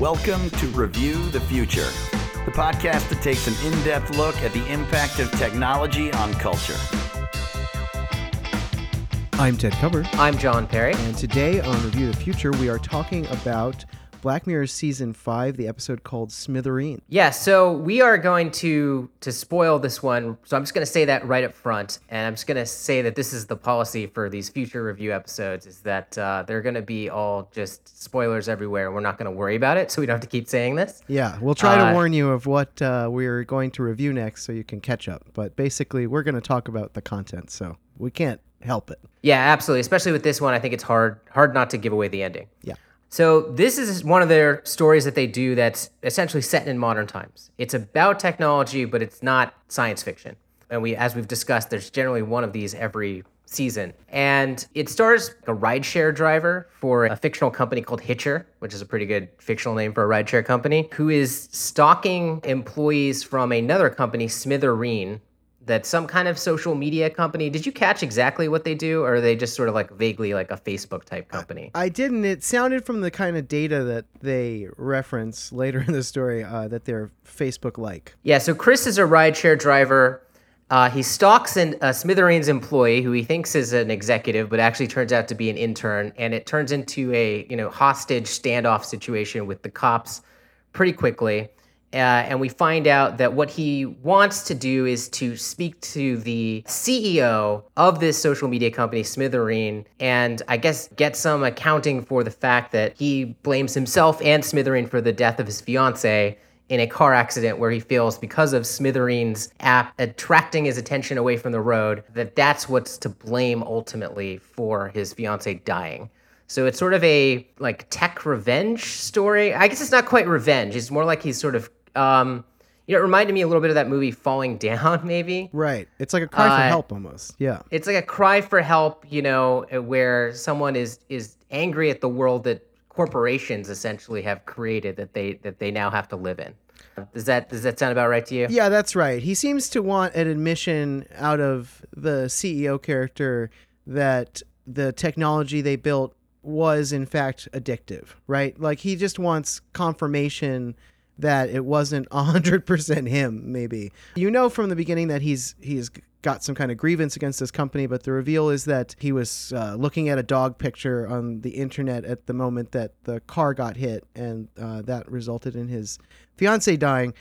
Welcome to Review the Future, the podcast that takes an in depth look at the impact of technology on culture. I'm Ted Kupper, I'm John Perry. and today on Review the Future, we are talking about Black Mirror Season 5, the episode called Smithereen. Yeah, so we are going to to spoil this one. So I'm just going to say that right up front, and I'm just going to say that this is the policy for these future review episodes: is that uh, they're going to be all just spoilers everywhere. We're not going to worry about it, so we don't have to keep saying this. Yeah, we'll try to Uh, warn you of what uh, we're going to review next so you can catch up. But basically, we're going to talk about the content, so we can't help it. Yeah, absolutely. Especially with this one, I think it's hard hard not to give away the ending. Yeah. So this is one of their stories that they do that's essentially set in modern times. It's about technology, but it's not science fiction. And we, as we've discussed, there's generally one of these every season. And it stars a rideshare driver for a fictional company called Hitcher, which is a pretty good fictional name for a rideshare company, who is stalking employees from another company, Smithereen, that's some kind of social media company. Did you catch exactly what they do, or are they just sort of like vaguely like a Facebook type company? I didn't. It sounded from the kind of data that they reference later in the story uh, that they're Facebook like. Yeah, so Chris is a rideshare driver. Uh, he stalks an, a Smithereens employee who he thinks is an executive, but actually turns out to be an intern, and it turns into a you know hostage standoff situation with the cops pretty quickly. Uh, and we find out that what he wants to do is to speak to the CEO of this social media company, Smithereen, and I guess get some accounting for the fact that he blames himself and Smithereen for the death of his fiance in a car accident where he feels because of Smithereen's app attracting his attention away from the road that that's what's to blame ultimately for his fiance dying. So it's sort of a like tech revenge story. I guess it's not quite revenge. It's more like he's sort of um you know, it reminded me a little bit of that movie Falling Down maybe. Right. It's like a cry for Uh, help almost. Yeah. It's like a cry for help, you know, where someone is is angry at the world that corporations essentially have created that they that they now have to live in. Does that does that sound about right to you? Yeah, that's right. He seems to want an admission out of the CEO character that the technology they built was in fact addictive, right? Like he just wants confirmation that it wasn't 100% him maybe. You know from the beginning that he's he's got some kind of grievance against this company, but the reveal is that he was uh, looking at a dog picture on the internet at the moment that the car got hit and uh, that resulted in his fiance dying.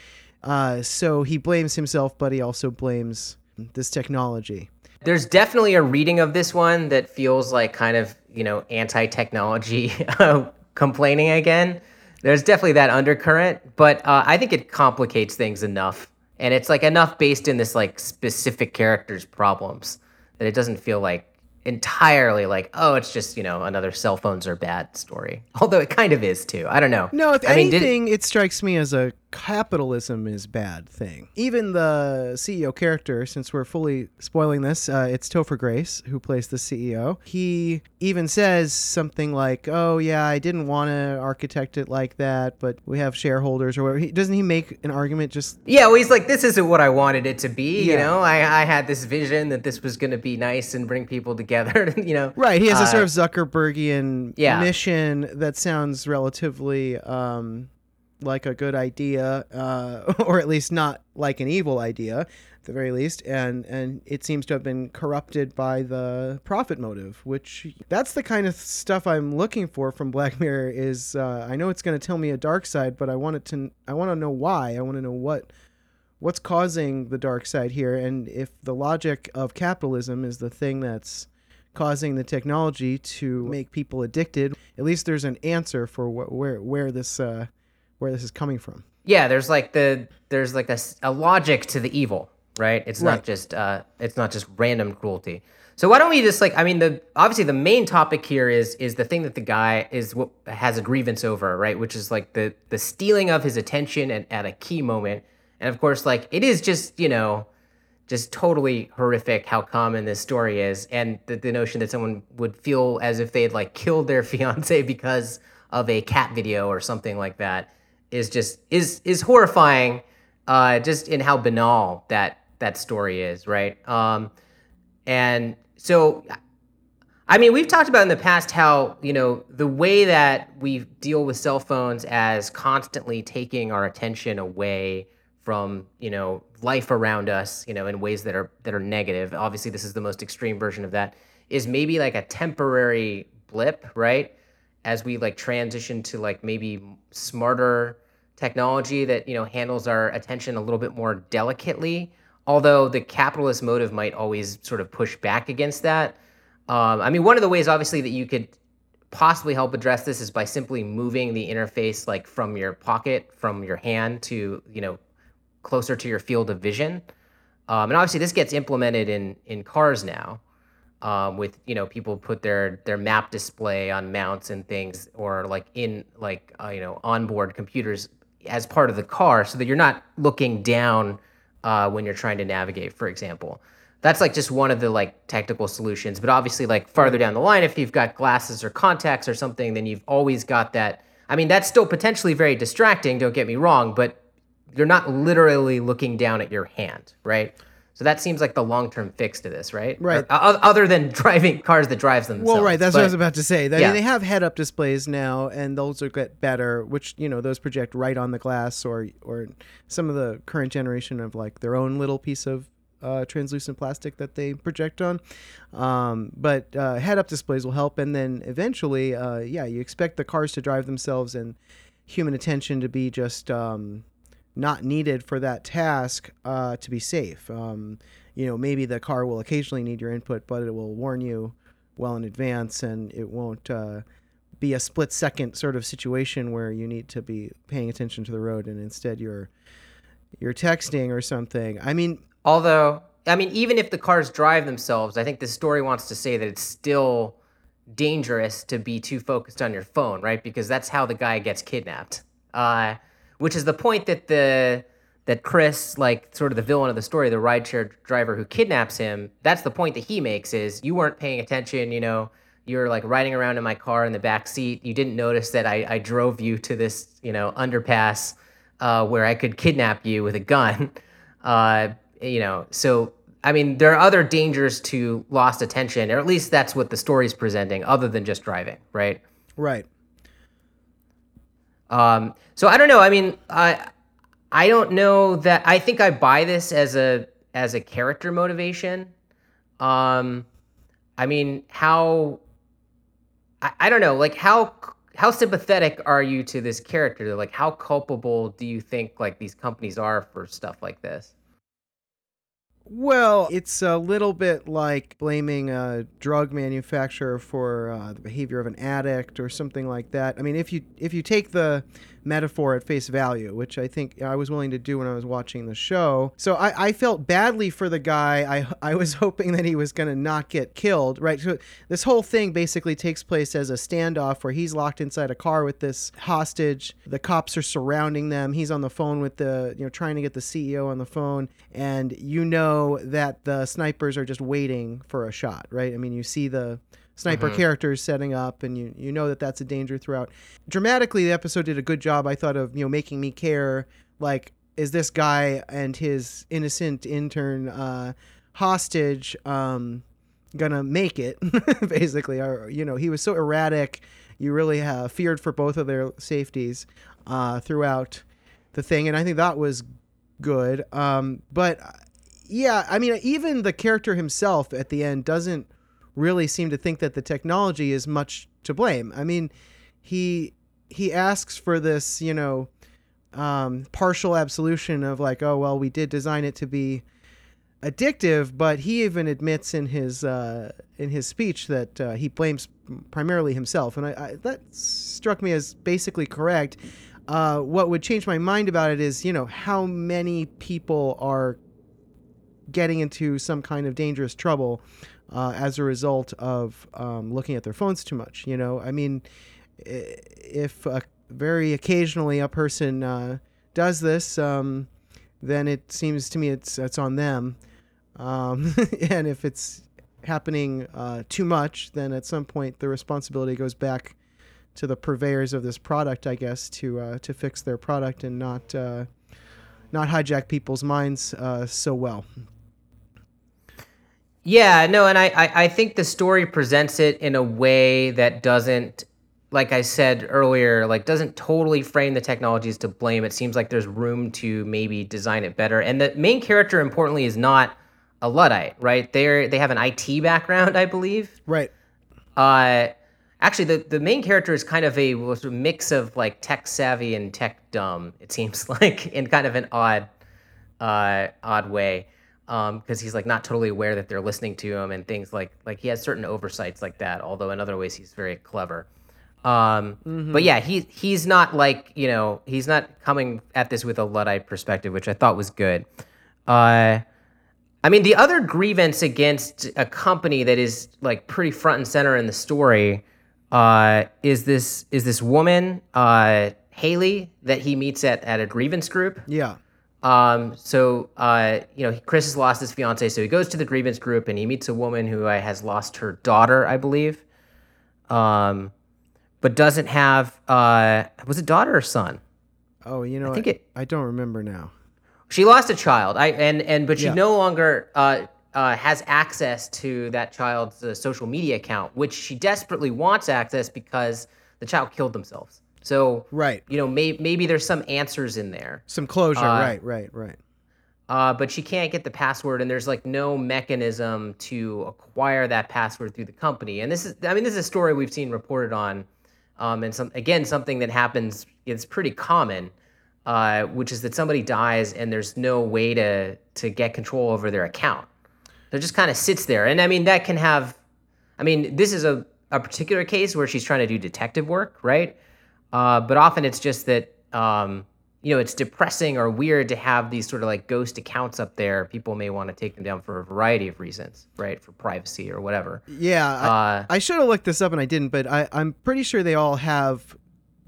Uh, so he blames himself, but he also blames this technology. There's definitely a reading of this one that feels like kind of, you know, anti-technology complaining again. There's definitely that undercurrent, but uh, I think it complicates things enough. And it's like enough based in this like specific character's problems that it doesn't feel like entirely like, oh, it's just, you know, another cell phones are bad story. Although it kind of is too. I don't know. No, if I mean, did- anything, it strikes me as a capitalism is bad thing. Even the CEO character, since we're fully spoiling this, uh, it's Topher Grace who plays the CEO. He even says something like, "Oh yeah, I didn't want to architect it like that, but we have shareholders or whatever." He, doesn't he make an argument just Yeah, well, he's like, this isn't what I wanted it to be. You know, I, I had this vision that this was going to be nice and bring people together. you know, Right, he has a Uh, sort of Zuckerbergian yeah. mission that sounds relatively um, like a good idea, uh, or at least not like an evil idea, at the very least. And and it seems to have been corrupted by the profit motive, which that's the kind of stuff I'm looking for from Black Mirror. Is uh, I know it's going to tell me a dark side, but I want it to. I want to know why. I want to know what what's causing the dark side here and if the logic of capitalism is the thing that's causing the technology to make people addicted at least there's an answer for wh- where where this uh, where this is coming from yeah, there's like the there's like a logic to the evil, right? It's Right. not just uh, it's not just random cruelty. So why don't we just like I mean the obviously the main topic here is is the thing that the guy is what has a grievance over, right? Which is like the the stealing of his attention at, at a key moment. And of course, like it is just, you know, just totally horrific how common this story is and the, the notion that someone would feel as if they had like killed their fiance because of a cat video or something like that is just is is horrifying uh just in how banal that that story is right um and so I mean, we've talked about in the past how, you know, the way that we deal with cell phones as constantly taking our attention away from, you know, life around us, you know, in ways that are that are negative. Obviously, this is the most extreme version of that is maybe like a temporary blip, right? As we like transition to like maybe smarter technology that, you know, handles our attention a little bit more delicately, although the capitalist motive might always sort of push back against that um, I mean, one of the ways, obviously, that you could possibly help address this is by simply moving the interface like from your pocket, from your hand to you know closer to your field of vision. Um, and obviously, this gets implemented in in cars now. Um, with you know people put their their map display on mounts and things or like in like uh, you know onboard computers as part of the car so that you're not looking down uh, when you're trying to navigate for example. That's like just one of the like technical solutions. But obviously like farther down the line if you've got glasses or contacts or something then you've always got that. I mean that's still potentially very distracting don't get me wrong but you're not literally looking down at your hand right so that seems like the long-term fix to this right right or, other than driving cars that drives themselves well right that's but, what i was about to say they, yeah. they have head-up displays now and those will get better which you know those project right on the glass or or some of the current generation of like their own little piece of uh, translucent plastic that they project on. Um, but uh, head-up displays will help, and then eventually, uh, yeah, you expect the cars to drive themselves and human attention to be just um, not needed for that task uh, to be safe. Um, you know, maybe the car will occasionally need your input, but it will warn you well in advance, and it won't uh, be a split second sort of situation where you need to be paying attention to the road, and instead you're you're texting or something. I mean, Although, I mean, even if the cars drive themselves, I think the story wants to say that it's still dangerous to be too focused on your phone, right? Because that's how the guy gets kidnapped. Uh, which is the point that the that Chris, like sort of the villain of the story, the rideshare driver who kidnaps him, that's the point that he makes is you weren't paying attention, you know, you're like riding around in my car in the back seat. You didn't notice that I, I drove you to this, you know, underpass uh, where I could kidnap you with a gun. Uh, you know, so I mean, there are other dangers to lost attention, or at least that's what the story's presenting, other than just driving, right? Right. Um, so I don't know. I mean, I I don't know that. I think I buy this as a as a character motivation. Um, I mean, how I, I don't know, like how how sympathetic are you to this character? Like, how culpable do you think like these companies are for stuff like this? Well, it's a little bit like blaming a drug manufacturer for uh, the behavior of an addict or something like that. I mean, if you if you take the metaphor at face value, which I think I was willing to do when I was watching the show. So I, I felt badly for the guy. I, I was hoping that he was going to not get killed, right? So this whole thing basically takes place as a standoff where he's locked inside a car with this hostage. The cops are surrounding them. He's on the phone with the, you know, trying to get the CEO on the phone. And you know that the snipers are just waiting for a shot, right? I mean, you see the sniper Mm-hmm. characters setting up and you you know that that's a danger throughout. Dramatically the episode did a good job i thought of you know making me care like is this guy and his innocent intern uh hostage um gonna make it basically? Or you know he was so erratic you really uh, feared for both of their safeties uh throughout the thing and i think that was good. Um but uh, yeah i mean even the character himself at the end doesn't really seem to think that the technology is much to blame. I mean, he he asks for this, you know, um, partial absolution of like, oh well, we did design it to be addictive, but he even admits in his uh, in his speech that uh, he blames primarily himself, and I, I, that struck me as basically correct. Uh, what would change my mind about it is, you know, how many people are getting into some kind of dangerous trouble uh, as a result of um, looking at their phones too much. You know, I mean, if very occasionally a person uh, does this, um, then it seems to me it's it's on them. Um, and if it's happening uh, too much, then at some point the responsibility goes back to the purveyors of this product, I guess, to uh, to fix their product and not uh, not hijack people's minds so well. Yeah, no, and I, I, I think the story presents it in a way that doesn't, like I said earlier, like doesn't totally frame the technologies to blame. It seems like there's room to maybe design it better. And the main character, importantly, is not a luddite, right? They're they have an IT background, I believe. Right. Uh, actually, the the main character is kind of a mix of like tech savvy and tech dumb. It seems like in kind of an odd, uh, odd way because um, he's like not totally aware that they're listening to him and things like like he has certain oversights like that. Although in other ways he's very clever. Um, mm-hmm. But yeah, he he's not like you know he's not coming at this with a luddite perspective, which I thought was good. Uh, I mean, the other grievance against a company that is like pretty front and center in the story uh, is this is this woman uh, Haley that he meets at at a grievance group. Yeah. Um, so, uh, you know, Chris has lost his fiance, so he goes to the grievance group and he meets a woman who uh, has lost her daughter, I believe. Um, but doesn't have, uh, was it daughter or son? Oh, you know, I think I, it, I don't remember now. She lost a child. I, and, and, but she yeah. no longer, uh, uh, has access to that child's uh, social media account, which she desperately wants access because the child killed themselves. So right, you know, may, maybe there's some answers in there, some closure. Uh, right, right, right. Uh, but she can't get the password, and there's like no mechanism to acquire that password through the company. And this is, I mean, this is a story we've seen reported on, um, and some again something that happens. It's pretty common, uh, which is that somebody dies and there's no way to to get control over their account. So it just kind of sits there, and I mean that can have, I mean, this is a a particular case where she's trying to do detective work, right? Uh, but often it's just that um, you know it's depressing or weird to have these sort of like ghost accounts up there. People may want to take them down for a variety of reasons, right? For privacy or whatever. Yeah, uh, I, I should have looked this up and I didn't, but I, I'm pretty sure they all have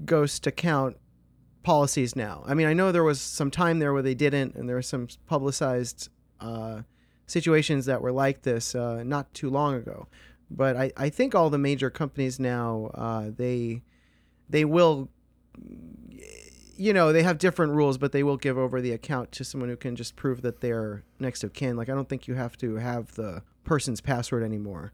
ghost account policies now. I mean, I know there was some time there where they didn't, and there were some publicized uh, situations that were like this uh, not too long ago. But I, I think all the major companies now uh, they they will you know they have different rules but they will give over the account to someone who can just prove that they're next of kin. Like i don't think you have to have the person's password anymore.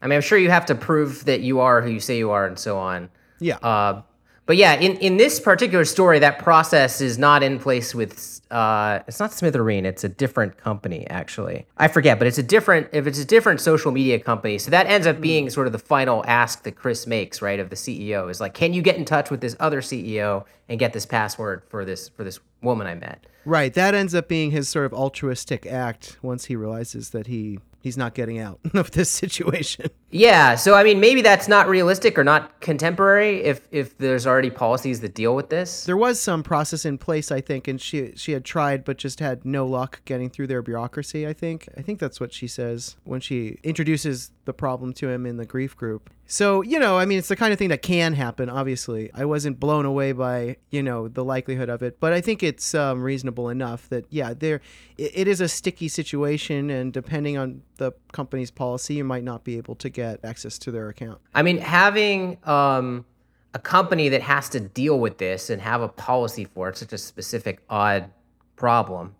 I mean i'm sure you have to prove that you are who you say you are and so on. Yeah. Uh, but yeah, in, in this particular story, that process is not in place with. Uh, it's not Smithereen. It's a different company, actually. I forget, but it's a different. If it's a different social media company, so that ends up being sort of the final ask that Chris makes, right, of the CEO is like, can you get in touch with this other CEO and get this password for this for this woman I met? Right. That ends up being his sort of altruistic act once he realizes that he he's not getting out of this situation. Yeah, so I mean, maybe that's not realistic or not contemporary. If if there's already policies that deal with this, there was some process in place, I think, and she she had tried, but just had no luck getting through their bureaucracy. I think I think that's what she says when she introduces the problem to him in the grief group. So, you know, I mean, it's the kind of thing that can happen, obviously. I wasn't blown away by, you know, the likelihood of it, but I think it's um, reasonable enough that, yeah, there, it, it is a sticky situation, and depending on the company's policy, you might not be able to get access to their account. I mean, having um, a company that has to deal with this and have a policy for it, such a specific, odd problem.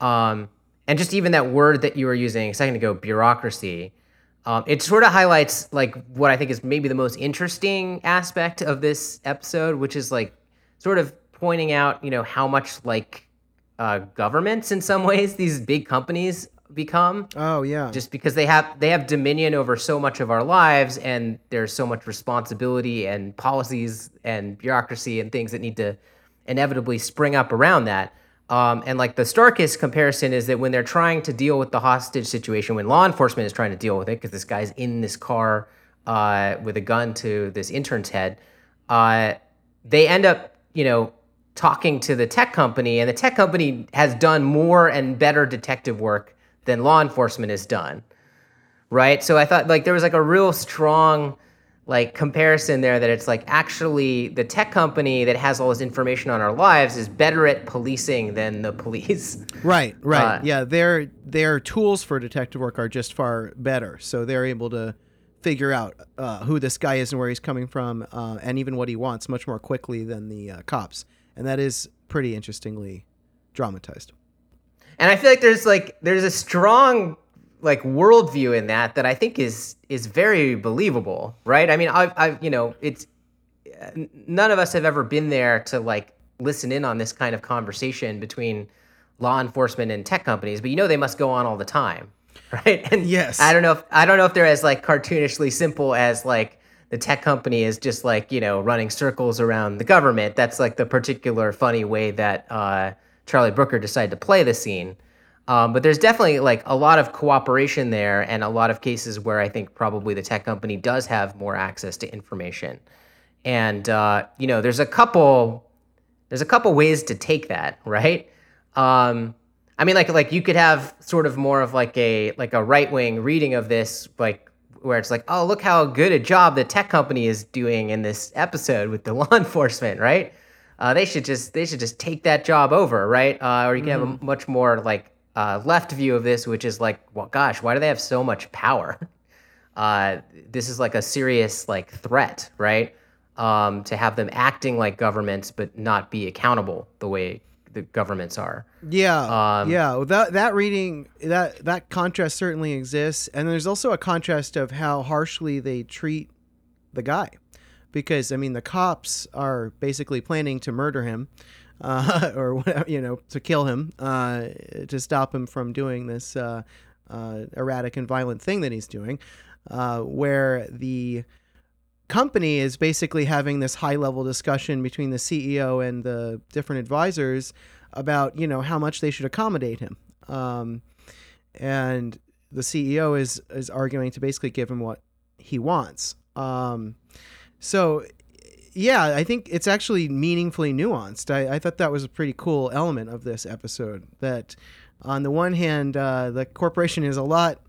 Um, and just even that word that you were using a second ago, bureaucracy um, it sort of highlights like what I think is maybe the most interesting aspect of this episode, which is like sort of pointing out, you know, how much like uh, governments in some ways these big companies become. Oh yeah. Just because they have they have dominion over so much of our lives, and there's so much responsibility and policies and bureaucracy and things that need to inevitably spring up around that. Um, and like the starkest comparison is that when they're trying to deal with the hostage situation, when law enforcement is trying to deal with it, because this guy's in this car uh, with a gun to this intern's head, uh, they end up, you know, talking to the tech company, and the tech company has done more and better detective work than law enforcement has done, right? So I thought like there was like a real strong like comparison there that it's like actually the tech company that has all this information on our lives is better at policing than the police. Right, right. Uh, yeah, their their tools for detective work are just far better. So they're able to figure out uh, who this guy is and where he's coming from, uh, and even what he wants much more quickly than the uh, cops. And that is pretty interestingly dramatized. And I feel like there's like there's a strong like worldview in that that I think is is very believable, right? I mean, I've, I've you know, it's none of us have ever been there to like listen in on this kind of conversation between law enforcement and tech companies, but you know they must go on all the time, right? And Yes. I don't know if I don't know if they're as like cartoonishly simple as like the tech company is just like you know running circles around the government. That's like the particular funny way that uh, Charlie Brooker decided to play the scene. Um, but there's definitely like a lot of cooperation there, and a lot of cases where I think probably the tech company does have more access to information. And uh, you know, there's a couple there's a couple ways to take that, right? Um, I mean, like like you could have sort of more of like a like a right wing reading of this, like where it's like, oh, look how good a job the tech company is doing in this episode with the law enforcement, right? Uh, they should just they should just take that job over, right? Uh, or you can have a much more like uh, left view of this, which is like, well, gosh, why do they have so much power? Uh, this is like a serious like threat, right? Um, to have them acting like governments but not be accountable the way the governments are. Yeah, Um, yeah. well, That that reading that that contrast certainly exists, and there's also a contrast of how harshly they treat the guy, because I mean the cops are basically planning to murder him, uh, or whatever, you know, to kill him, uh, to stop him from doing this uh, uh, erratic and violent thing that he's doing, uh, where the company is basically having this high level discussion between the CEO and the different advisors about you know how much they should accommodate him. Um, and the CEO is is arguing to basically give him what he wants. Um, so yeah I think it's actually meaningfully nuanced I, I thought that was a pretty cool element of this episode that on the one hand uh, the corporation is a lot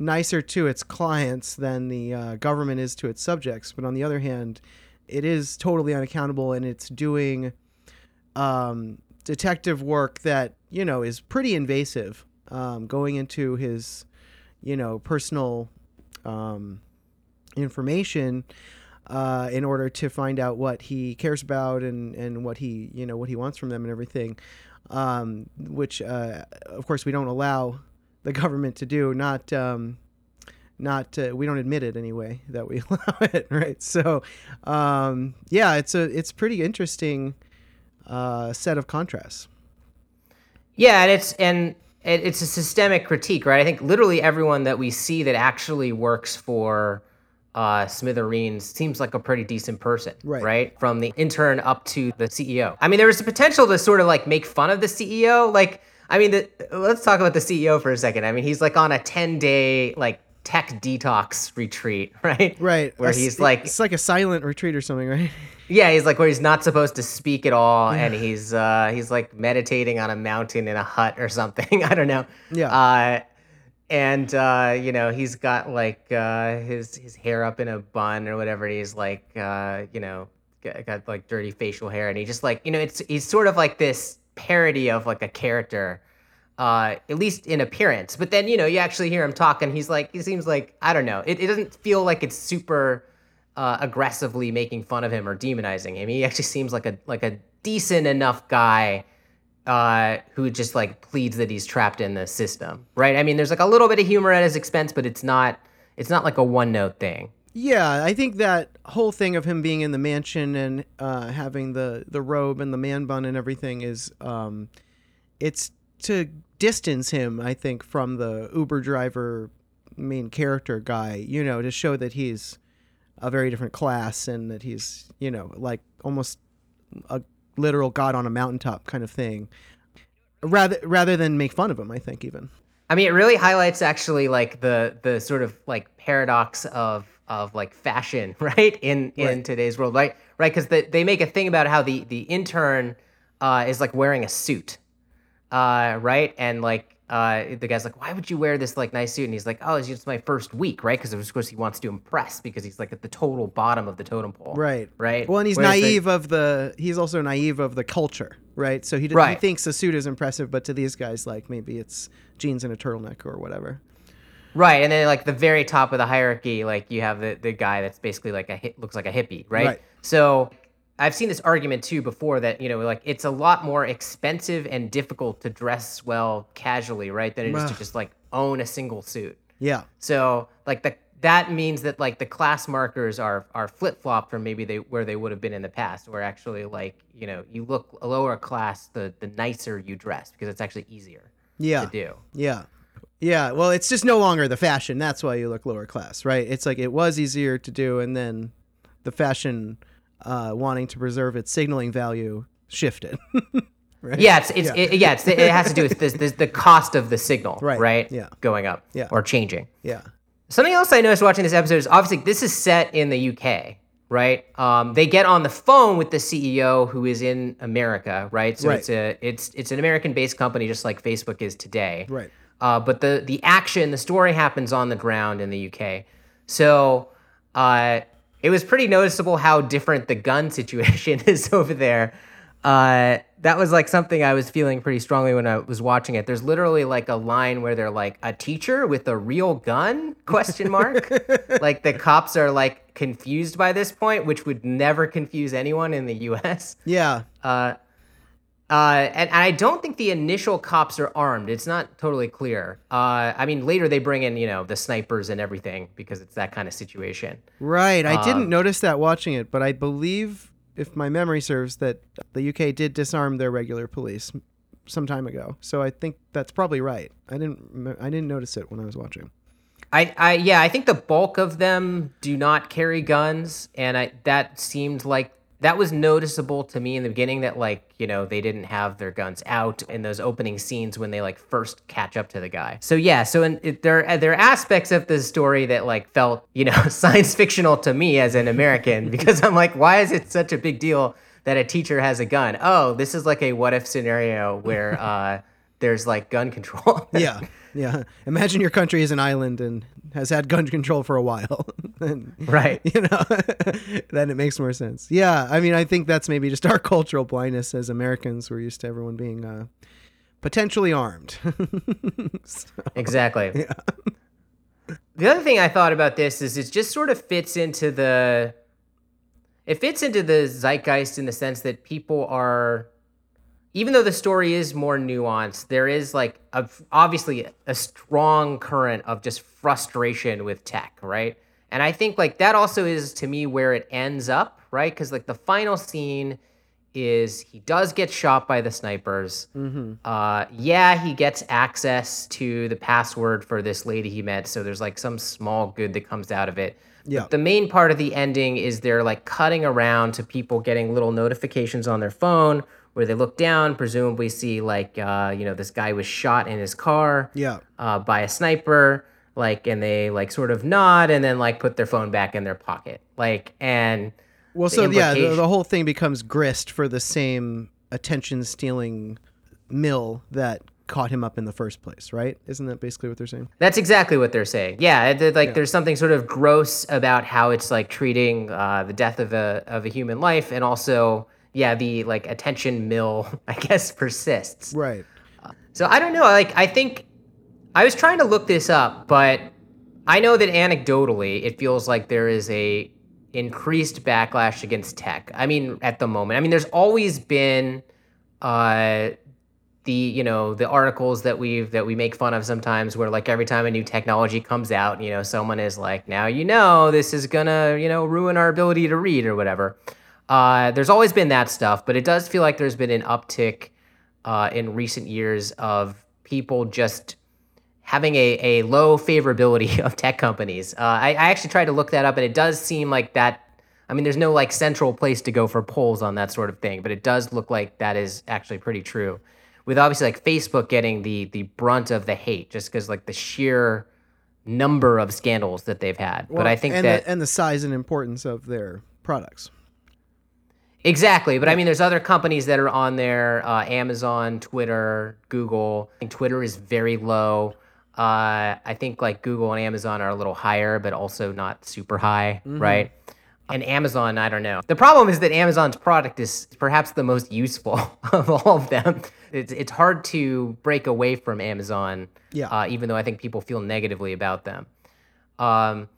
nicer to its clients than the uh, government is to its subjects. But on the other hand, it is totally unaccountable and it's doing um, detective work that, you know, is pretty invasive, um, going into his, you know, personal um, information. Uh, in order to find out what he cares about and, and what he you know what he wants from them and everything, um, which uh, of course we don't allow the government to do. Not, um, not uh, we don't admit it anyway that we allow it, right? So, um, yeah, it's a it's pretty interesting uh, set of contrasts. Yeah, and it's and it's a systemic critique, right? I think literally everyone that we see that actually works for uh, Smithereens seems like a pretty decent person, Right. Right, from the intern up to the CEO. I mean, there was the potential to sort of like make fun of the CEO. Like, I mean, the, let's talk about the CEO for a second. I mean, he's like on a ten day like tech detox retreat, right? Right, where A he's like, it's like a silent retreat or something, right? yeah, he's like where he's not supposed to speak at all, and he's uh, he's like meditating on a mountain in a hut or something. I don't know. Yeah. Uh, and uh, you know he's got like uh, his his hair up in a bun or whatever. He's like uh, you know got, got like dirty facial hair, and he just like you know it's he's sort of like this parody of like a character. Uh, at least in appearance, but then you know you actually hear him talk, and he's like he seems like I don't know. It, it doesn't feel like it's super uh, aggressively making fun of him or demonizing him. He actually seems like a like a decent enough guy uh, who just like pleads that he's trapped in the system, right? I mean, there's like a little bit of humor at his expense, but it's not it's not like a one note thing. Yeah, I think that whole thing of him being in the mansion and uh, having the the robe and the man bun and everything is um, it's to distance him, I think, from the Uber driver main character guy. You know, to show that he's a very different class and that he's you know like almost a literal god on a mountaintop kind of thing. Rather rather than make fun of him, I think even. I mean, it really highlights actually like the the sort of like paradox of of like fashion, right? In in Right. today's world, right? Right? Because the, they make a thing about how the the intern uh, is like wearing a suit, uh, right? And like uh, the guy's like, "Why would you wear this like nice suit?" And he's like, "Oh, it's just my first week, right?" Because of course he wants to impress because he's like at the total bottom of the totem pole, Right. Right. Well, and he's Whereas the- naive of the. He's also naive of the culture, right? So he, d- he Right. thinks a suit is impressive, but to these guys, like maybe it's jeans and a turtleneck or whatever. Right, and then like the very top of the hierarchy, like you have the, the guy that's basically like a looks like a hippie, right? Right. So, I've seen this argument too before that you know like it's a lot more expensive and difficult to dress well casually, right? Than it is to just like own a single suit. Yeah. So like the that means that like the class markers are are flip flop from maybe they where they would have been in the past, where actually like you know you look a lower class the the nicer you dress because it's actually easier Yeah. to do. Yeah. Yeah. Well, it's just no longer the fashion. That's why you look lower class, right? It's like it was easier to do, and then the fashion, uh, wanting to preserve its signaling value, shifted. right? Yeah, it's it's Yeah. It, yeah, it's, it has to do with this, this the cost of the signal, Right, right? yeah. going up, Yeah. or changing. Yeah. Something else I noticed watching this episode is obviously this is set in the UK, right? Um, they get on the phone with the CEO who is in America, right? So Right. it's a it's it's an American-based company, just like Facebook is today. Right. Uh, but the the action, the story happens on the ground in the UK. So uh, it was pretty noticeable how different the gun situation is over there. Uh, that was like something I was feeling pretty strongly when I was watching it. There's literally like a line where they're like a teacher with a real gun question mark. like the cops are like confused by this point, which would never confuse anyone in the U.S. Yeah. Uh, uh, and, and I don't think the initial cops are armed. It's not totally clear. Uh, I mean, later they bring in, you know, the snipers and everything because it's that kind of situation. Right. I didn't Um, notice that watching it, but I believe, if my memory serves, that the UK did disarm their regular police some time ago. So I think that's probably right. I didn't. I didn't notice it when I was watching. I, I, yeah, I think the bulk of them do not carry guns, and I that seemed like that was noticeable to me in the beginning. That like, you know, they didn't have their guns out in those opening scenes when they like first catch up to the guy. So yeah, so in, it, there there are aspects of the story that like felt, you know, science fictional to me as an American because I'm like, why is it such a big deal that a teacher has a gun? Oh, this is like a what if scenario where uh, there's like gun control. Yeah. Yeah. Imagine your country is an island and has had gun control for a while. and, right. you know, then it makes more sense. Yeah. I mean, I think that's maybe just our cultural blindness as Americans. We're used to everyone being uh, potentially armed. So, Exactly. The other thing I thought about this is it just sort of fits into the it fits into the zeitgeist in the sense that people are even though the story is more nuanced, there is like a, obviously a strong current of just frustration with tech, right? And I think like that also is to me where it ends up, right? Because like the final scene is he does get shot by the snipers. Uh, yeah, he gets access to the password for this lady he met, so there's like some small good that comes out of it. Yeah. But the main part of the ending is they're like cutting around to people getting little notifications on their phone where they look down, presumably see like uh, you know this guy was shot in his car yeah. uh, by a sniper, like, and they like sort of nod and then like put their phone back in their pocket, like, and Well, so yeah, the, the whole thing becomes grist for the same attention stealing mill that caught him up in the first place, right? Isn't that basically what they're saying? That's exactly what they're saying. Yeah, it- it- like there's something sort of gross about how it's like treating uh, the death of a of a human life, and also yeah, the like attention mill I guess persists. Right. So I don't know. Like I think I was trying to look this up, but I know that anecdotally it feels like there is a increased backlash against tech. I mean, at the moment, I mean, there's always been uh, the you know the articles that we've that we make fun of sometimes, where like every time a new technology comes out, you know, someone is like, now you know this is gonna you know ruin our ability to read or whatever. Uh, there's always been that stuff, but it does feel like there's been an uptick uh, in recent years of people just having a, a low favorability of tech companies. Uh, I, I actually tried to look that up, and it does seem like that. I mean, there's no like central place to go for polls on that sort of thing, but it does look like that is actually pretty true. With obviously like Facebook getting the the brunt of the hate, just because like the sheer number of scandals that they've had. but I think and that the, and the size and importance of their products. Exactly, but I mean, there's other companies that are on there: uh, Amazon, Twitter, Google. I think Twitter is very low. Uh, I think like Google and Amazon are a little higher, but also not super high, right? And Amazon, I don't know. The problem is that Amazon's product is perhaps the most useful of all of them. It's it's hard to break away from Amazon, Yeah. uh, even though I think people feel negatively about them. Um,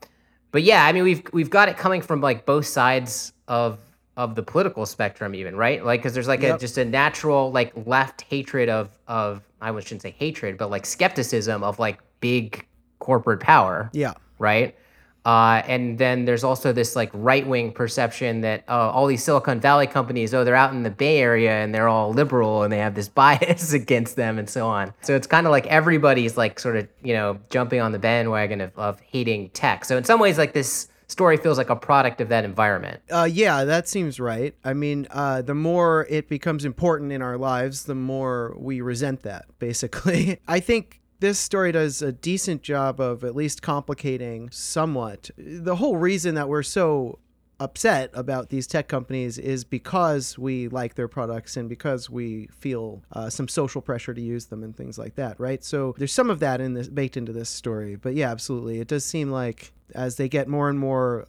but yeah, I mean, we've we've got it coming from like both sides of of the political spectrum even right like because there's like a just a natural like left hatred of of i shouldn't say hatred but like skepticism of like big corporate power Yeah. right? Uh, and then there's also this like right wing perception that uh, all these Silicon Valley companies, oh, they're out in the Bay Area and they're all liberal and they have this bias against them and so on. So it's kind of like everybody's like sort of, you know, jumping on the bandwagon of, of hating tech. So in some ways, like this story feels like a product of that environment. Uh, yeah, that seems right. I mean, uh, the more it becomes important in our lives, the more we resent that, basically. I think this story does a decent job of at least complicating somewhat. The whole reason that we're so upset about these tech companies is because we like their products and because we feel uh, some social pressure to use them and things like that, right? So there's some of that in this baked into this story. But yeah, absolutely, it does seem like as they get more and more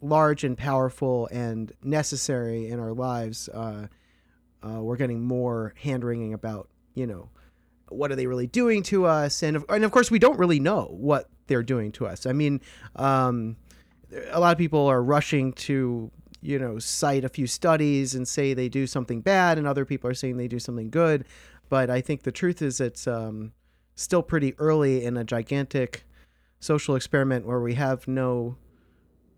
large and powerful and necessary in our lives, uh, uh, we're getting more hand wringing about you know what are they really doing to us, and of, and of course we don't really know what they're doing to us. I mean. Um, a lot of people are rushing to you know cite a few studies and say they do something bad and other people are saying they do something good but i think the truth is it's um, still pretty early in a gigantic social experiment where we have no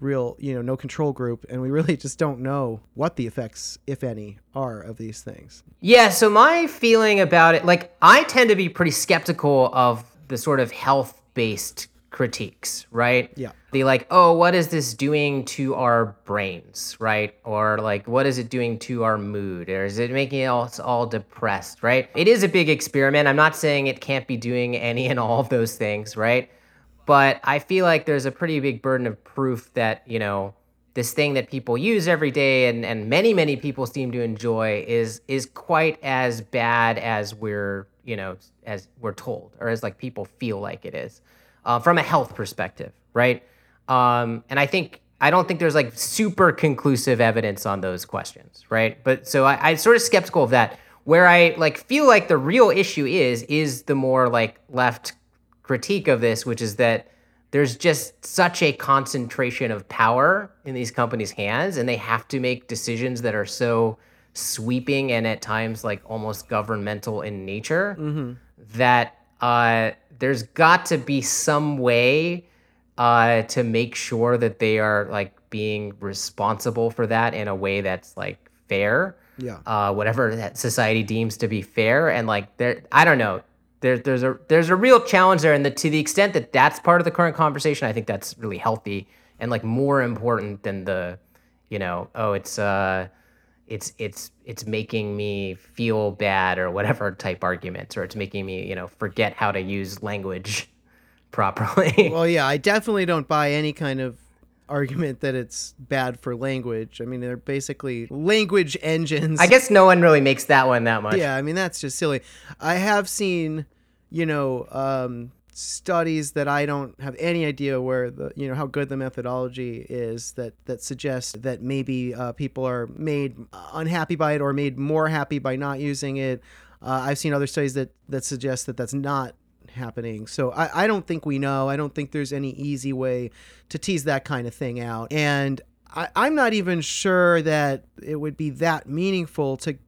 real you know no control group and we really just don't know what the effects if any are of these things Yeah, so my feeling about it, like, I tend to be pretty skeptical of the sort of health based critiques, right? Yeah. The like, oh, what is this doing to our brains, right? Or like, what is it doing to our mood? Or is it making us all depressed, right? It is a big experiment. I'm not saying it can't be doing any and all of those things, right? But I feel like there's a pretty big burden of proof that, you know, this thing that people use every day and, and many many people seem to enjoy is is quite as bad as we're you know as we're told or as like people feel like it is uh, from a health perspective right? Um, and i think i don't think there's like super conclusive evidence on those questions right? But so I, i'm sort of skeptical of that. Where i like feel like the real issue is is the more like left critique of this which is that there's just such a concentration of power in these companies' hands, and they have to make decisions that are so sweeping and at times like almost governmental in nature that uh, there's got to be some way uh, to make sure that they are like being responsible for that in a way that's like fair yeah. uh, whatever that society deems to be fair. And like there i don't know there, there's a there's a real challenge there. And the, to the extent that that's part of the current conversation i think that's really healthy and like more important than the you know oh it's uh it's it's it's making me feel bad or whatever type arguments or it's making me you know forget how to use language properly. Well yeah i definitely don't buy any kind of argument that it's bad for language. I mean they're basically language engines. I guess no one really makes that one that much. Yeah i mean that's just silly. I have seen you know um, studies that i don't have any idea where the you know how good the methodology is that that suggest that maybe uh, people are made unhappy by it or made more happy by not using it. Uh, i've seen other studies that that suggest that that's not happening. So I, I don't think we know. I don't think there's any easy way to tease that kind of thing out. And I, i'm not even sure that it would be that meaningful to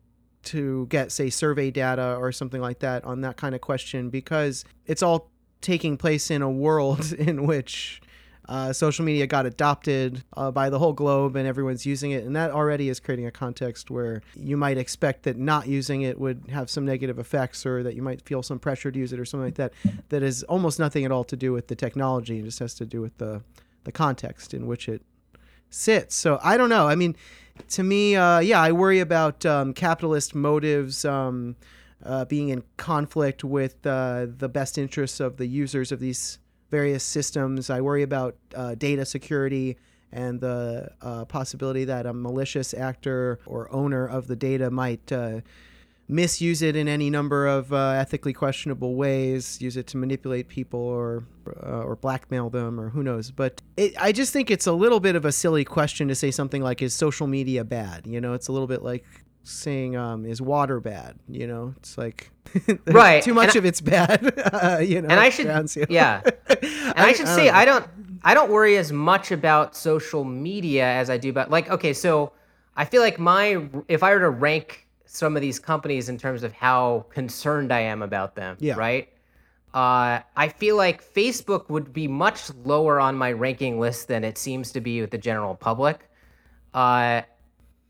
to get say survey data or something like that on that kind of question because it's all taking place in a world in which uh, social media got adopted uh, by the whole globe and everyone's using it. And that already is creating a context where you might expect that not using it would have some negative effects or that you might feel some pressure to use it or something like that. That is almost nothing at all to do with the technology. It just has to do with the the context in which it sits. So i don't know. I mean to me, uh, yeah, I worry about um, capitalist motives um, uh, being in conflict with uh, the best interests of the users of these various systems. I worry about uh, data security and the uh, possibility that a malicious actor or owner of the data might uh, misuse it in any number of uh, ethically questionable ways, use it to manipulate people or uh, or blackmail them or who knows. But it, I just think it's a little bit of a silly question to say something like, "Is social media bad?" You know, it's a little bit like saying, um, "Is water bad?" You know, it's like Right, too much and of it's bad. uh, you know, and I should yeah and I, should say don't know. I don't I don't worry as much about social media as I do about like okay so I feel like my if I were to rank some of these companies in terms of how concerned I am about them, Yeah. right? Uh, I feel like Facebook would be much lower on my ranking list than it seems to be with the general public. Uh,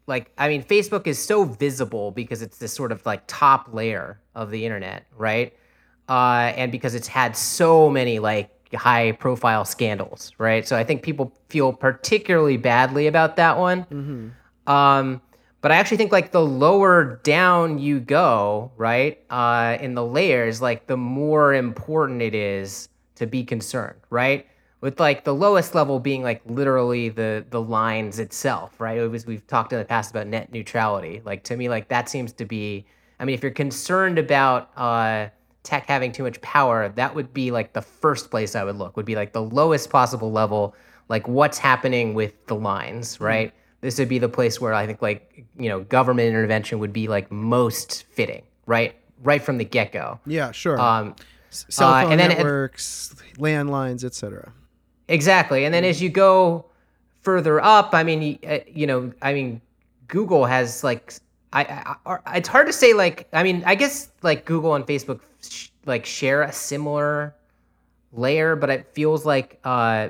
like, I mean, Facebook is so visible because it's this sort of like top layer of the internet, right? Uh, and because it's had so many like high profile scandals, right? So I think people feel particularly badly about that one. Um, but I actually think like the lower down you go, right, uh, in the layers, like the more important it is to be concerned, right? With like the lowest level being like literally the the lines itself, right? It was we've talked in the past about net neutrality. Like to me, like that seems to be. I mean, if you're concerned about uh, tech having too much power, that would be like the first place I would look. Would be like the lowest possible level, like what's happening with the lines, right? This would be the place where I think like you know government intervention would be like most fitting, right? Right from the get go. Yeah, sure. Um, S- Cell uh, phone and then- networks, landlines, etc. Exactly. And then as you go further up, I mean, uh, you know, I mean, Google has like, I, I, I it's hard to say like, I mean, I guess like Google and Facebook sh- like share a similar layer, but it feels like uh,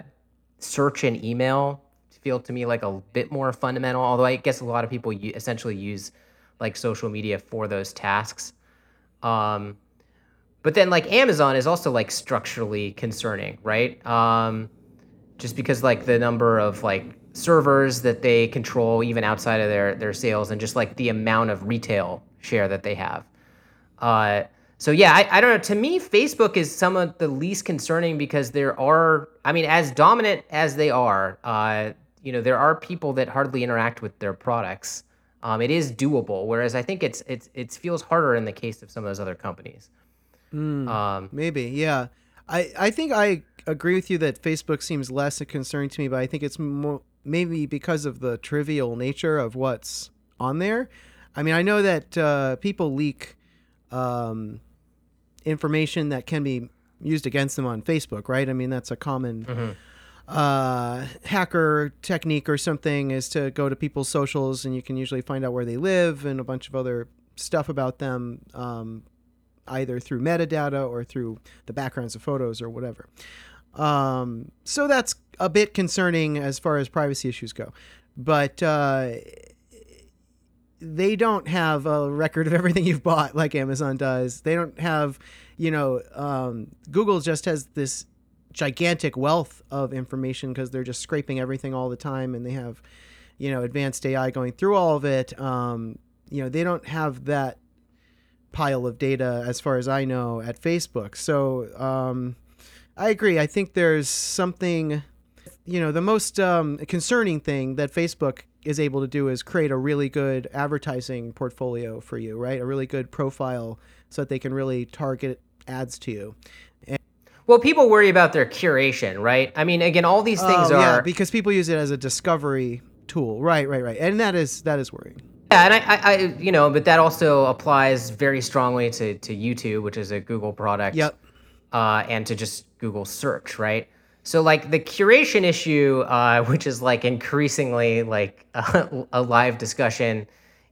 search and email feel to me like a bit more fundamental. Although I guess a lot of people u- essentially use like social media for those tasks. Um, but then like Amazon is also like structurally concerning, right? Um, just because like the number of like servers that they control even outside of their their sales and just like the amount of retail share that they have. Uh, so yeah, I, I don't know. To me, Facebook is some of the least concerning because there are, I mean, as dominant as they are, uh, you know, there are people that hardly interact with their products. Um, it is doable, whereas I think it's it's it feels harder in the case of some of those other companies. Um, Maybe, yeah. I, I think I agree with you that Facebook seems less a concern to me, but I think it's more maybe because of the trivial nature of what's on there. I mean, I know that uh, people leak um, information that can be used against them on Facebook, right? I mean, that's a common uh, hacker technique or something is to go to people's socials and you can usually find out where they live and a bunch of other stuff about them um, either through metadata or through the backgrounds of photos or whatever. Um, so that's a bit concerning as far as privacy issues go. But uh, they don't have a record of everything you've bought like Amazon does. They don't have, you know, um, Google just has this gigantic wealth of information because they're just scraping everything all the time and they have, you know, advanced AI going through all of it. Um, you know, they don't have that pile of data as far as I know at Facebook. So um, I agree. I think there's something, you know, the most um, concerning thing that Facebook is able to do is create a really good advertising portfolio for you, right? A really good profile so that they can really target ads to you. And- well, people worry about their curation, right? I mean, again, all these things Oh, are yeah, because people use it as a discovery tool. Right, right, right. And that is that is worrying. Yeah, and I, I, I, you know, but that also applies very strongly to, to YouTube, which is a Google product. Yep. Uh, and to just Google search, right? So like the curation issue, uh, which is like increasingly like a, a live discussion,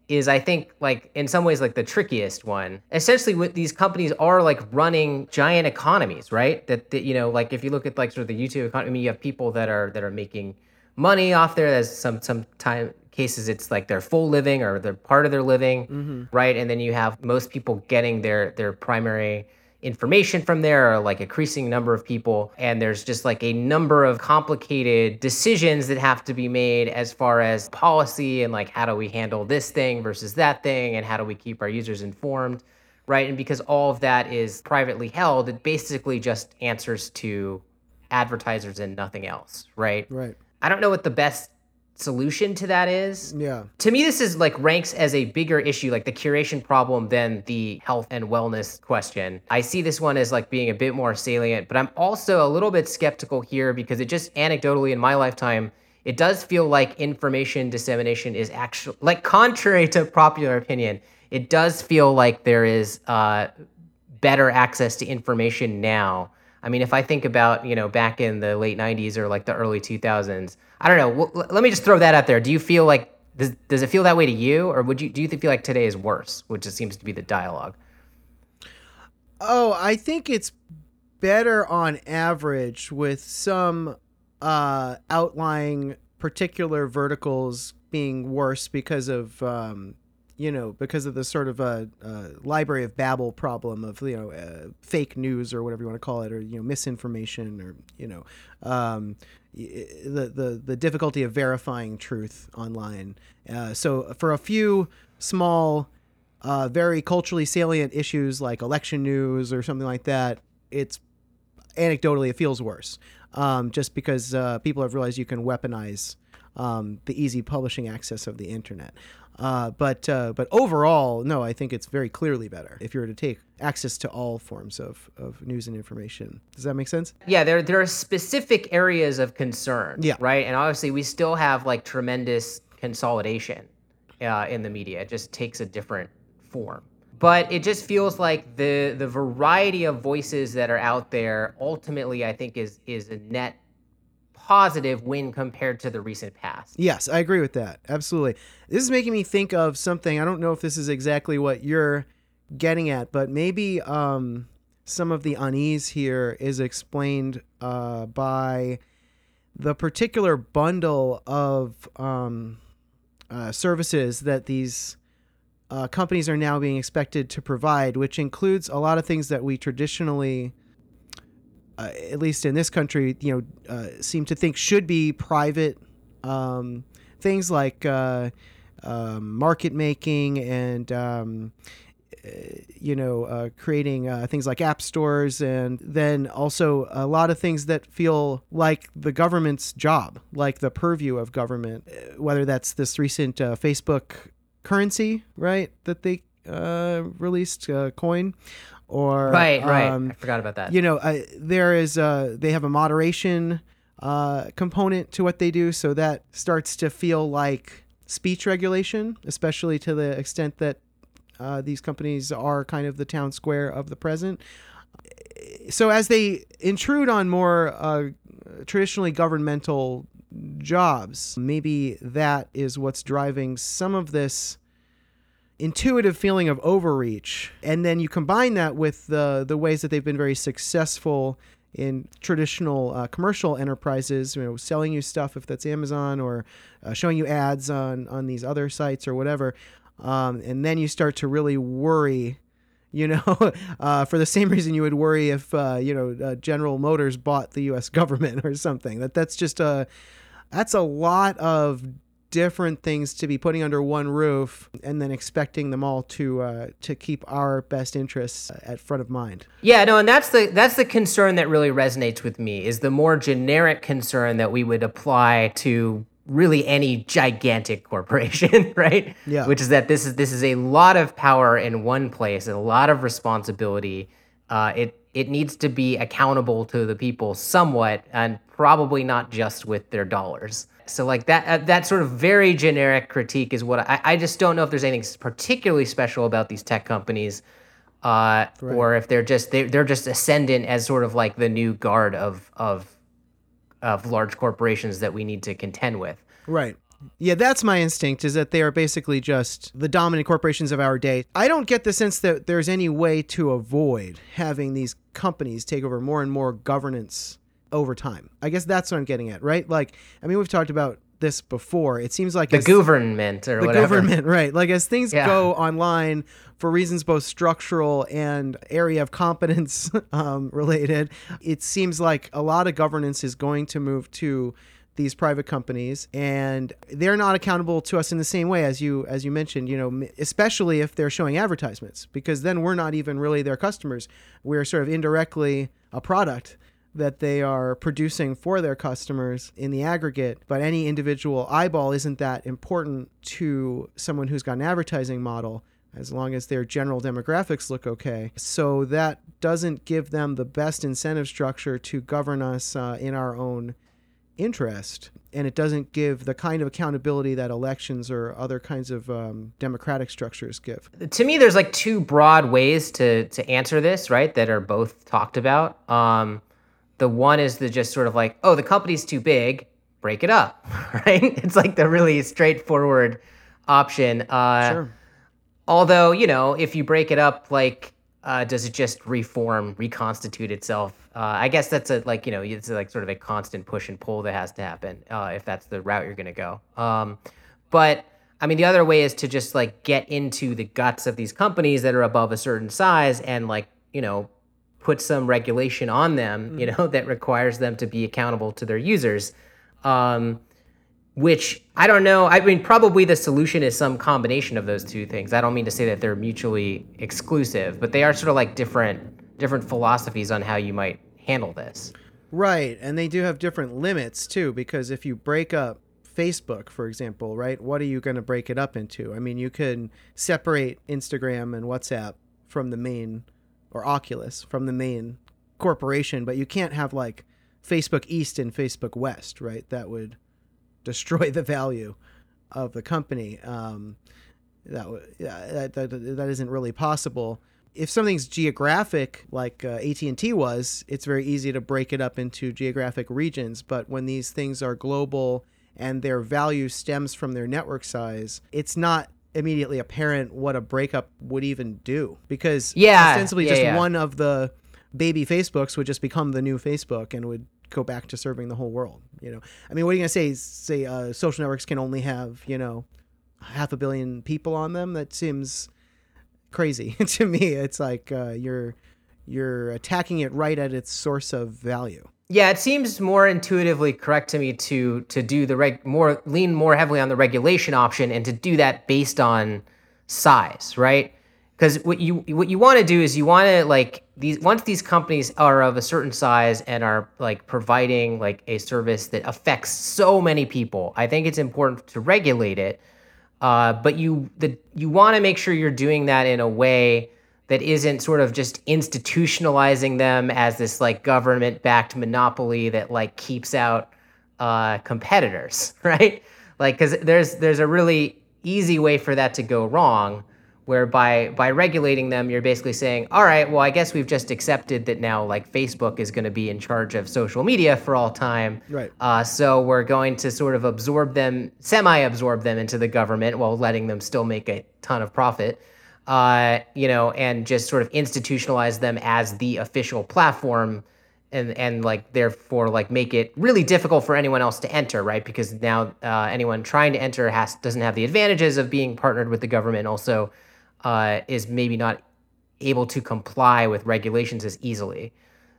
is I think like in some ways like the trickiest one. Essentially, what these companies are like running giant economies, right? That, that you know, like if you look at like sort of the YouTube economy, I mean, you have people that are that are making money off there. There's some some time cases it's like their full living or they're part of their living, right? And then you have most people getting their their primary information from there or like increasing number of people. And there's just like a number of complicated decisions that have to be made as far as policy and like how do we handle this thing versus that thing and how do we keep our users informed right? And because all of that is privately held it basically just answers to advertisers and nothing else right? Right. i don't know what the best solution to that is Yeah. to me this is like ranks as a bigger issue like the curation problem than the health and wellness question i see this one as like being a bit more salient but i'm also a little bit skeptical here because it just anecdotally in my lifetime it does feel like information dissemination is actually like contrary to popular opinion it does feel like there is uh, better access to information now I mean, if I think about, you know, back in the late 90s or like the early 2000s, I don't know. Well, let me just throw that out there. Do you feel like Does, does it feel that way to you, or would you do you feel like today is worse, which it seems to be the dialogue? Oh, I think it's better on average with some uh, outlying particular verticals being worse because of um, you know because of the sort of a uh, uh, library of babel problem of you know uh, fake news or whatever you want to call it or you know misinformation or you know um, the the the difficulty of verifying truth online. Uh, so for a few small. Very culturally salient issues like election news or something like that, it's anecdotally it feels worse um, just because people have realized you can weaponize um, the easy publishing access of the internet. Uh, but uh, but overall, no, I think it's very clearly better if you were to take access to all forms of, of news and information. Does that make sense? Yeah, there there are specific areas of concern. Yeah. Right, and obviously we still have like tremendous consolidation uh, in the media. It just takes a different form but it just feels like the the variety of voices that are out there ultimately i think is is a net positive when compared to the recent past. Yes i agree with that. Absolutely. This is making me think of something. I don't know if this is exactly what you're getting at but maybe um, some of the unease here is explained uh, by the particular bundle of um, uh, services that these uh, companies are now being expected to provide, which includes a lot of things that we traditionally, uh, at least in this country, you know, uh, seem to think should be private. Um, things like uh, um, market making and um, uh, you know, uh, creating uh, things like app stores, and then also a lot of things that feel like the government's job, like the purview of government, whether that's this recent Facebook currency, right? That they released coin, or right, right. Um, I forgot about that. You know, uh, there is uh, they have a moderation uh, component to what they do, so that starts to feel like speech regulation, especially to the extent that uh, these companies are kind of the town square of the present. So as they intrude on more uh, traditionally governmental jobs. Maybe that is what's driving some of this intuitive feeling of overreach. And then you combine that with the the ways that they've been very successful in traditional uh, commercial enterprises, you know, selling you stuff if that's Amazon or uh, showing you ads on on these other sites or whatever. Um, and then you start to really worry you know, uh, for the same reason you would worry if uh, you know uh, General Motors bought the U.S. government or something. That that's just a that's a lot of different things to be putting under one roof and then expecting them all to uh, to keep our best interests at front of mind. Yeah, no, and that's the that's the concern that really resonates with me is the more generic concern that we would apply to really any gigantic corporation, right? Yeah. Which is that this is this is a lot of power in one place, a lot of responsibility. Uh, it it needs to be accountable to the people somewhat, and probably not just with their dollars. So like that uh, that sort of very generic critique is what I, I just don't know if there's anything particularly special about these tech companies, uh, right. or if they're just they, they're just ascendant as sort of like the new guard of of of large corporations that we need to contend with. Right. Yeah, that's my instinct is that they are basically just the dominant corporations of our day. I don't get the sense that there's any way to avoid having these companies take over more and more governance over time. I guess that's what I'm getting at, right? Like, I mean, we've talked about this before. It seems like the as, government or the whatever. government, right? Like as things yeah. go online for reasons both structural and area of competence um, related, it seems like a lot of governance is going to move to these private companies and they're not accountable to us in the same way as you as you mentioned you know especially if they're showing advertisements because then we're not even really their customers we're sort of indirectly a product that they are producing for their customers in the aggregate, but any individual eyeball isn't that important to someone who's got an advertising model as long as their general demographics look okay. So that doesn't give them the best incentive structure to govern us uh, in our own interest. And it doesn't give the kind of accountability that elections or other kinds of um, democratic structures give. To me, there's like two broad ways to to answer this, right? That are both talked about. Um, the one is the just sort of like, oh, the company's too big, break it up, right? It's like the really straightforward option. Uh, Sure. Although, you know, if you break it up, like, uh, does it just reform, reconstitute itself? Uh, I guess that's a like, you know, it's like sort of a constant push and pull that has to happen uh, if that's the route you're going to go. Um, but I mean, the other way is to just like get into the guts of these companies that are above a certain size and like, you know, put some regulation on them, you know, that requires them to be accountable to their users. Um, which I don't know. I mean, probably the solution is some combination of those two things. I don't mean to say that they're mutually exclusive, but they are sort of like different different philosophies on how you might handle this. Right, and they do have different limits too because if you break up Facebook, for example, right? What are you going to break it up into? I mean, you can separate Instagram and WhatsApp from the main or Oculus from the main corporation, but you can't have like Facebook East and Facebook West, right? That would destroy the value of the company. Um, that, that, that that isn't really possible. If something's geographic, like uh, AT and T was, it's very easy to break it up into geographic regions. But when these things are global and their value stems from their network size, it's not immediately apparent what a breakup would even do because Yeah, ostensibly yeah, just yeah. one of the baby Facebooks would just become the new Facebook and would go back to serving the whole world. You know, I mean, what are you gonna say? Say uh, social networks can only have you know half a billion people on them? That seems crazy to me. It's like uh, you're you're attacking it right at its source of value. Yeah, it seems more intuitively correct to me to to do the reg more lean more heavily on the regulation option and to do that based on size, right? Because what you what you want to do is you want to like these once these companies are of a certain size and are like providing like a service that affects so many people, I think it's important to regulate it. Uh, but you the you want to make sure you're doing that in a way that isn't sort of just institutionalizing them as this like government backed monopoly that like keeps out uh, competitors, right? Like, because there's there's a really easy way for that to go wrong, where by by regulating them, you're basically saying, all right, well, I guess we've just accepted that now like Facebook is going to be in charge of social media for all time, Right. uh, so we're going to sort of absorb them, semi-absorb them into the government while letting them still make a ton of profit. Uh, you know, and just sort of institutionalize them as the official platform, and and like therefore like make it really difficult for anyone else to enter, right? Because now uh, anyone trying to enter has doesn't have the advantages of being partnered with the government. Also, uh, is maybe not able to comply with regulations as easily.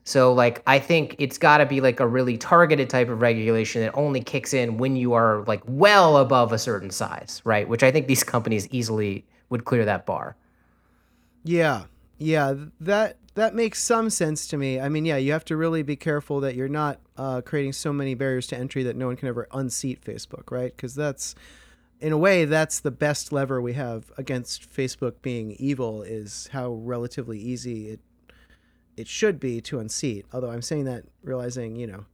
So like I think it's got to be like a really targeted type of regulation that only kicks in when you are like well above a certain size, right? Which I think these companies easily would clear that bar. Yeah, yeah, that that makes some sense to me. I mean, yeah, you have to really be careful that you're not uh, creating so many barriers to entry that no one can ever unseat Facebook, right? Because that's, in a way, that's the best lever we have against Facebook being evil is how relatively easy it it should be to unseat. Although I'm saying that realizing, you know,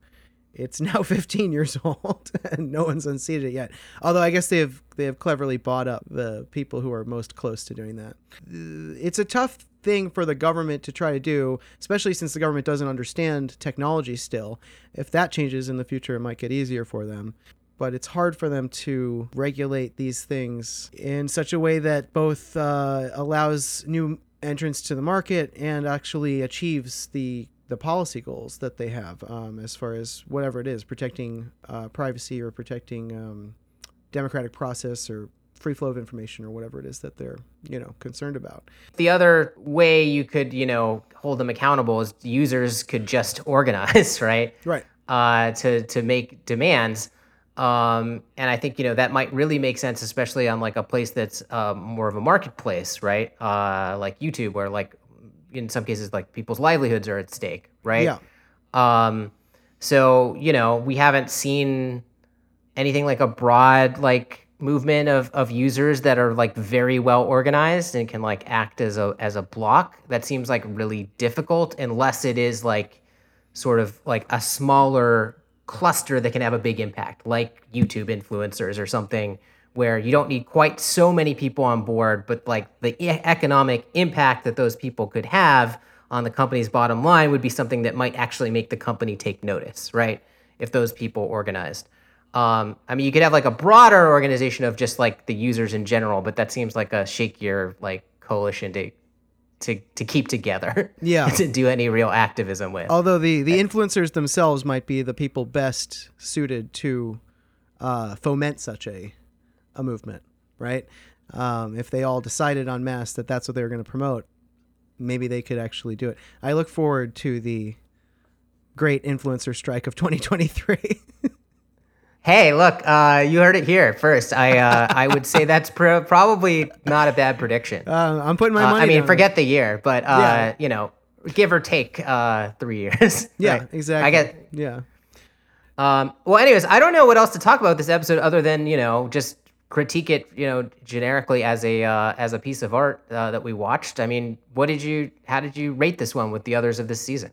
it's now 15 years old and no one's unseated it yet. Although I guess they have they have cleverly bought up the people who are most close to doing that. Uh, It's a tough thing for the government to try to do, especially since the government doesn't understand technology still. If that changes in the future, it might get easier for them. But it's hard for them to regulate these things in such a way that both uh, allows new entrance to the market and actually achieves the the policy goals that they have um, as far as whatever it is protecting uh, privacy or protecting um, democratic process or free flow of information or whatever it is that they're you know concerned about The other way you could, you know, hold them accountable is users could just organize, right? right uh, to to make demands. Um, and I think you know that might really make sense, especially on like a place that's uh, more of a marketplace, right? Uh, like YouTube, where like in some cases like people's livelihoods are at stake, right? Yeah. Um, so you know we haven't seen anything like a broad like movement of of users that are like very well organized and can like act as a as a block. That seems like really difficult unless it is like sort of like a smaller cluster that can have a big impact, like YouTube influencers or something, where you don't need quite so many people on board, but like the e- economic impact that those people could have on the company's bottom line would be something that might actually make the company take notice, right? If those people organized. Um, I mean, you could have like a broader organization of just like the users in general, but that seems like a shakier like coalition to to to keep together. Yeah. to do any real activism with. Although the the influencers themselves might be the people best suited to uh, foment such a a movement, right? Um, if they all decided en masse that that's what they were going to promote, maybe they could actually do it. I look forward to the great influencer strike of 2023. Hey, look, uh, you heard it here first. I uh, I would say that's pr- probably not a bad prediction. uh, I'm putting my Uh, money. I mean, down. forget the year, but uh, Yeah. you know, give or take uh, three years. Yeah, right? exactly. I get. Yeah. Um, well, anyways, I don't know what else to talk about this episode other than you know just critique it, you know, generically as a uh, as a piece of art uh, that we watched. I mean, what did you? How did you rate this one with the others of this season?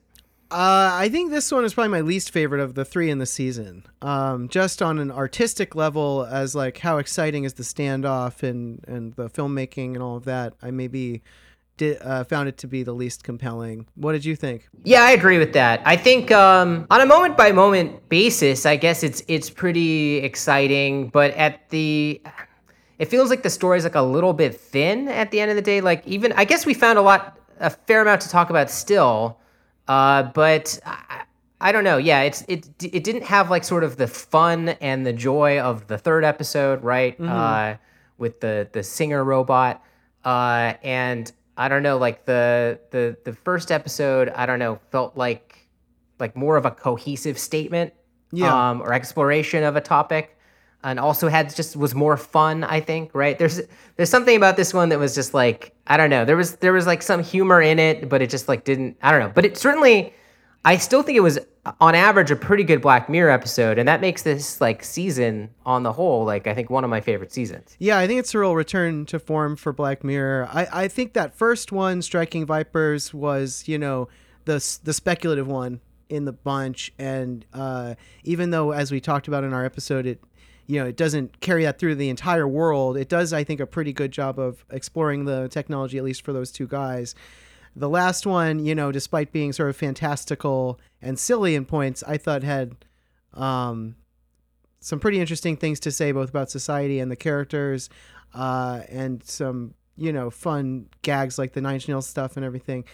Uh, I think this one is probably my least favorite of the three in the season. Um, just on an artistic level, as like how exciting is the standoff and and the filmmaking and all of that. I maybe did uh, found it to be the least compelling. What did you think? Yeah, I agree with that. I think um, on a moment by moment basis, I guess it's it's pretty exciting, but at the it feels like the story's like a little bit thin at the end of the day. Like even I guess we found a lot a fair amount to talk about still. Uh, but I, I don't know. Yeah, it's it it didn't have like sort of the fun and the joy of the third episode, right? Uh, with the the singer robot. Uh, and I don't know, like the the the first episode, I don't know, felt like like more of a cohesive statement, Yeah. um, or exploration of a topic, and also had just was more fun. I think, right? There's there's something about this one that was just like I don't know. There was there was like some humor in it, but it just like didn't. I don't know. But it certainly, I still think it was on average a pretty good Black Mirror episode, and that makes this like season on the whole like I think one of my favorite seasons. Yeah, I think it's a real return to form for Black Mirror. I, I think that first one, Striking Vipers, was you know the the speculative one in the bunch, and uh, even though as we talked about in our episode, it you know it doesn't carry that through the entire world. It does, I think, a pretty good job of exploring the technology, at least for those two guys. The last one, you know, despite being sort of fantastical and silly in points, I thought had um, some pretty interesting things to say both about society and the characters, uh, and some you know fun gags like the Nine Nails stuff and everything.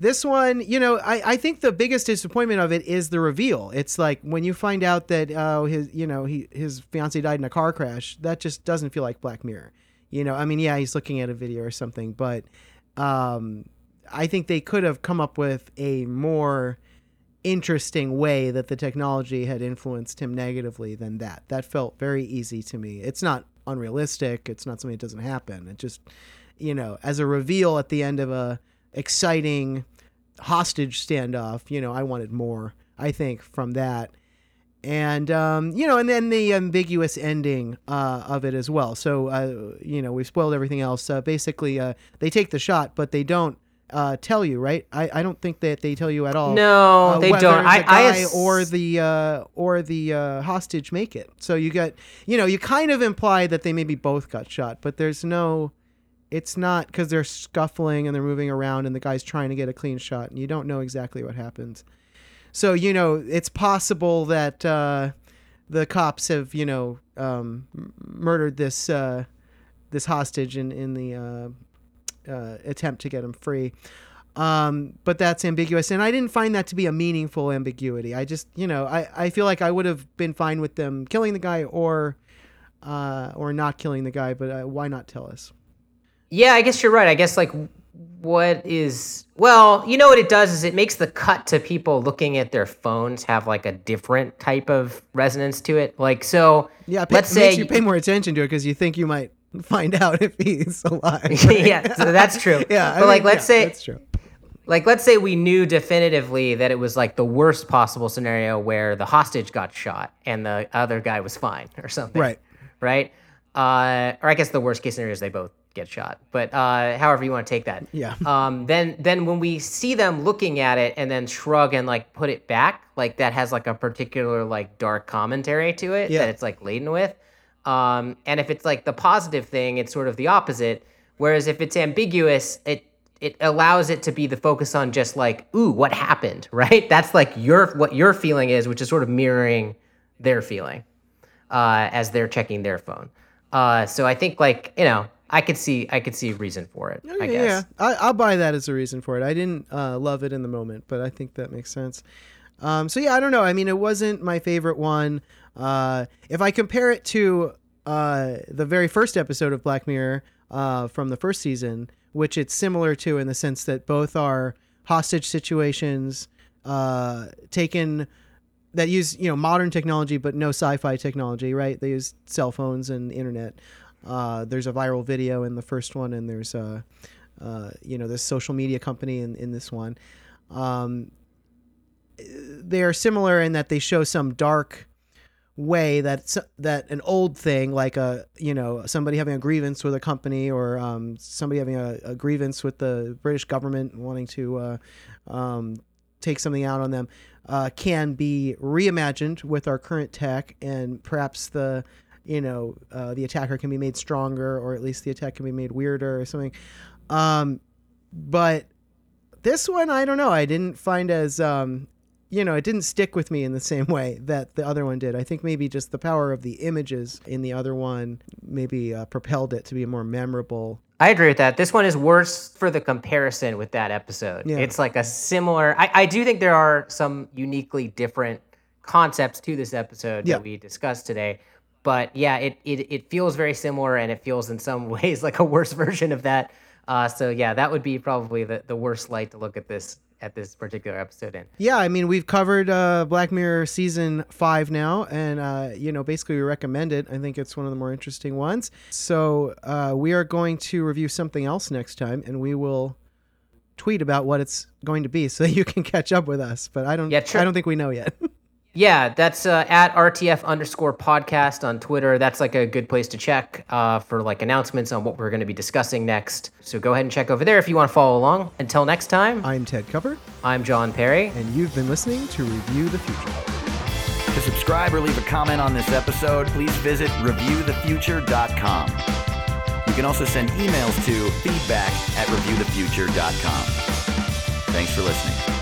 This one, you know, I, I think the biggest disappointment of it is the reveal. It's like when you find out that uh, his you know he his fiance died in a car crash. That just doesn't feel like Black Mirror. You know, I mean, yeah, he's looking at a video or something, but um, I think they could have come up with a more interesting way that the technology had influenced him negatively than that. That felt very easy to me. It's not unrealistic. It's not something that doesn't happen. It just, you know, as a reveal at the end of a exciting hostage standoff, you know, I wanted more. I think from that. And um, you know, and then the ambiguous ending uh, of it as well. So uh, you know, we've spoiled everything else. Uh, basically, uh, they take the shot, but they don't uh, tell you, right? I, I don't think that they tell you at all. No, uh, they don't. the I, guy I ass- or the uh, or the uh, hostage make it. So you get, you know, you kind of imply that they maybe both got shot, but there's no. It's not because they're scuffling and they're moving around, and the guy's trying to get a clean shot, and you don't know exactly what happens. So you know, it's possible that uh, the cops have, you know, um, murdered this uh, this hostage in in the uh, attempt to get him free. Um, but that's ambiguous, and I didn't find that to be a meaningful ambiguity. I just, you know, I, I feel like I would have been fine with them killing the guy or uh, or not killing the guy, but uh, why not tell us? Yeah, I guess you're right. I guess like what is well, you know what it does is it makes the cut to people looking at their phones have like a different type of resonance to it. Like so, Yeah, it let's say you pay more attention to it because you think you might find out if he's alive. yeah, so that's true. Yeah, I but like mean, let's yeah, say that's true. like let's say we knew definitively that it was like the worst possible scenario where the hostage got shot and the other guy was fine or something. Right. Right. Uh, or I guess the worst case scenario is they both get shot. But uh, however you want to take that. Yeah. Um, then then when we see them looking at it and then shrug and like put it back, like that has like a particular like dark commentary to it Yeah. that it's like laden with. Um, and if it's like the positive thing, it's sort of the opposite. Whereas if it's ambiguous, it it allows it to be the focus on just like, ooh, what happened, right? That's like your what your feeling is, which is sort of mirroring their feeling. uh, as they're checking their phone. Uh, so I think like you know I could see I could see a reason for it. I yeah, guess. yeah. I, I'll buy that as a reason for it. I didn't uh, love it in the moment, but I think that makes sense. Um, so yeah, I don't know. I mean, it wasn't my favorite one. Uh, if I compare it to uh, the very first episode of Black Mirror uh, from the first season, which it's similar to in the sense that both are hostage situations uh, taken that use you know modern technology but no sci-fi technology, right? They use cell phones and internet. Uh, there's a viral video in the first one, and there's a you know this social media company in, in this one. Um, they are similar in that they show some dark way that that an old thing like a you know somebody having a grievance with a company or um, somebody having a, a grievance with the British government wanting to uh, um, take something out on them uh, can be reimagined with our current tech and perhaps the you know uh, the attacker can be made stronger or at least the attack can be made weirder or something. Um, but this one i don't know. I didn't find as um, you know, it didn't stick with me in the same way that the other one did. I think maybe just the power of the images in the other one maybe uh, propelled it to be more memorable. I agree with that. This one is worse for the comparison with that episode. Yeah. It's like a similar. I, I do think there are some uniquely different concepts to this episode Yeah. that we discussed today. But yeah, it, it it feels very similar, and it feels in some ways like a worse version of that. Uh, so yeah, that would be probably the, the worst light to look at this at this particular episode in. Yeah, I mean, we've covered uh, Black Mirror season five now, and uh, you know, basically we recommend it. I think it's one of the more interesting ones. So uh, we are going to review something else next time, and we will tweet about what it's going to be, so that you can catch up with us. But I don't, Yeah, sure. I don't think we know yet. Yeah, that's uh, at RTF underscore podcast on Twitter. That's like a good place to check uh, for like announcements on what we're going to be discussing next. So go ahead and check over there if you want to follow along. Until next time, I'm Ted Kupper, I'm John Perry. and you've been listening to Review the Future. To subscribe or leave a comment on this episode, please visit reviewthefuture.com. You can also send emails to feedback at reviewthefuture.com. Thanks for listening.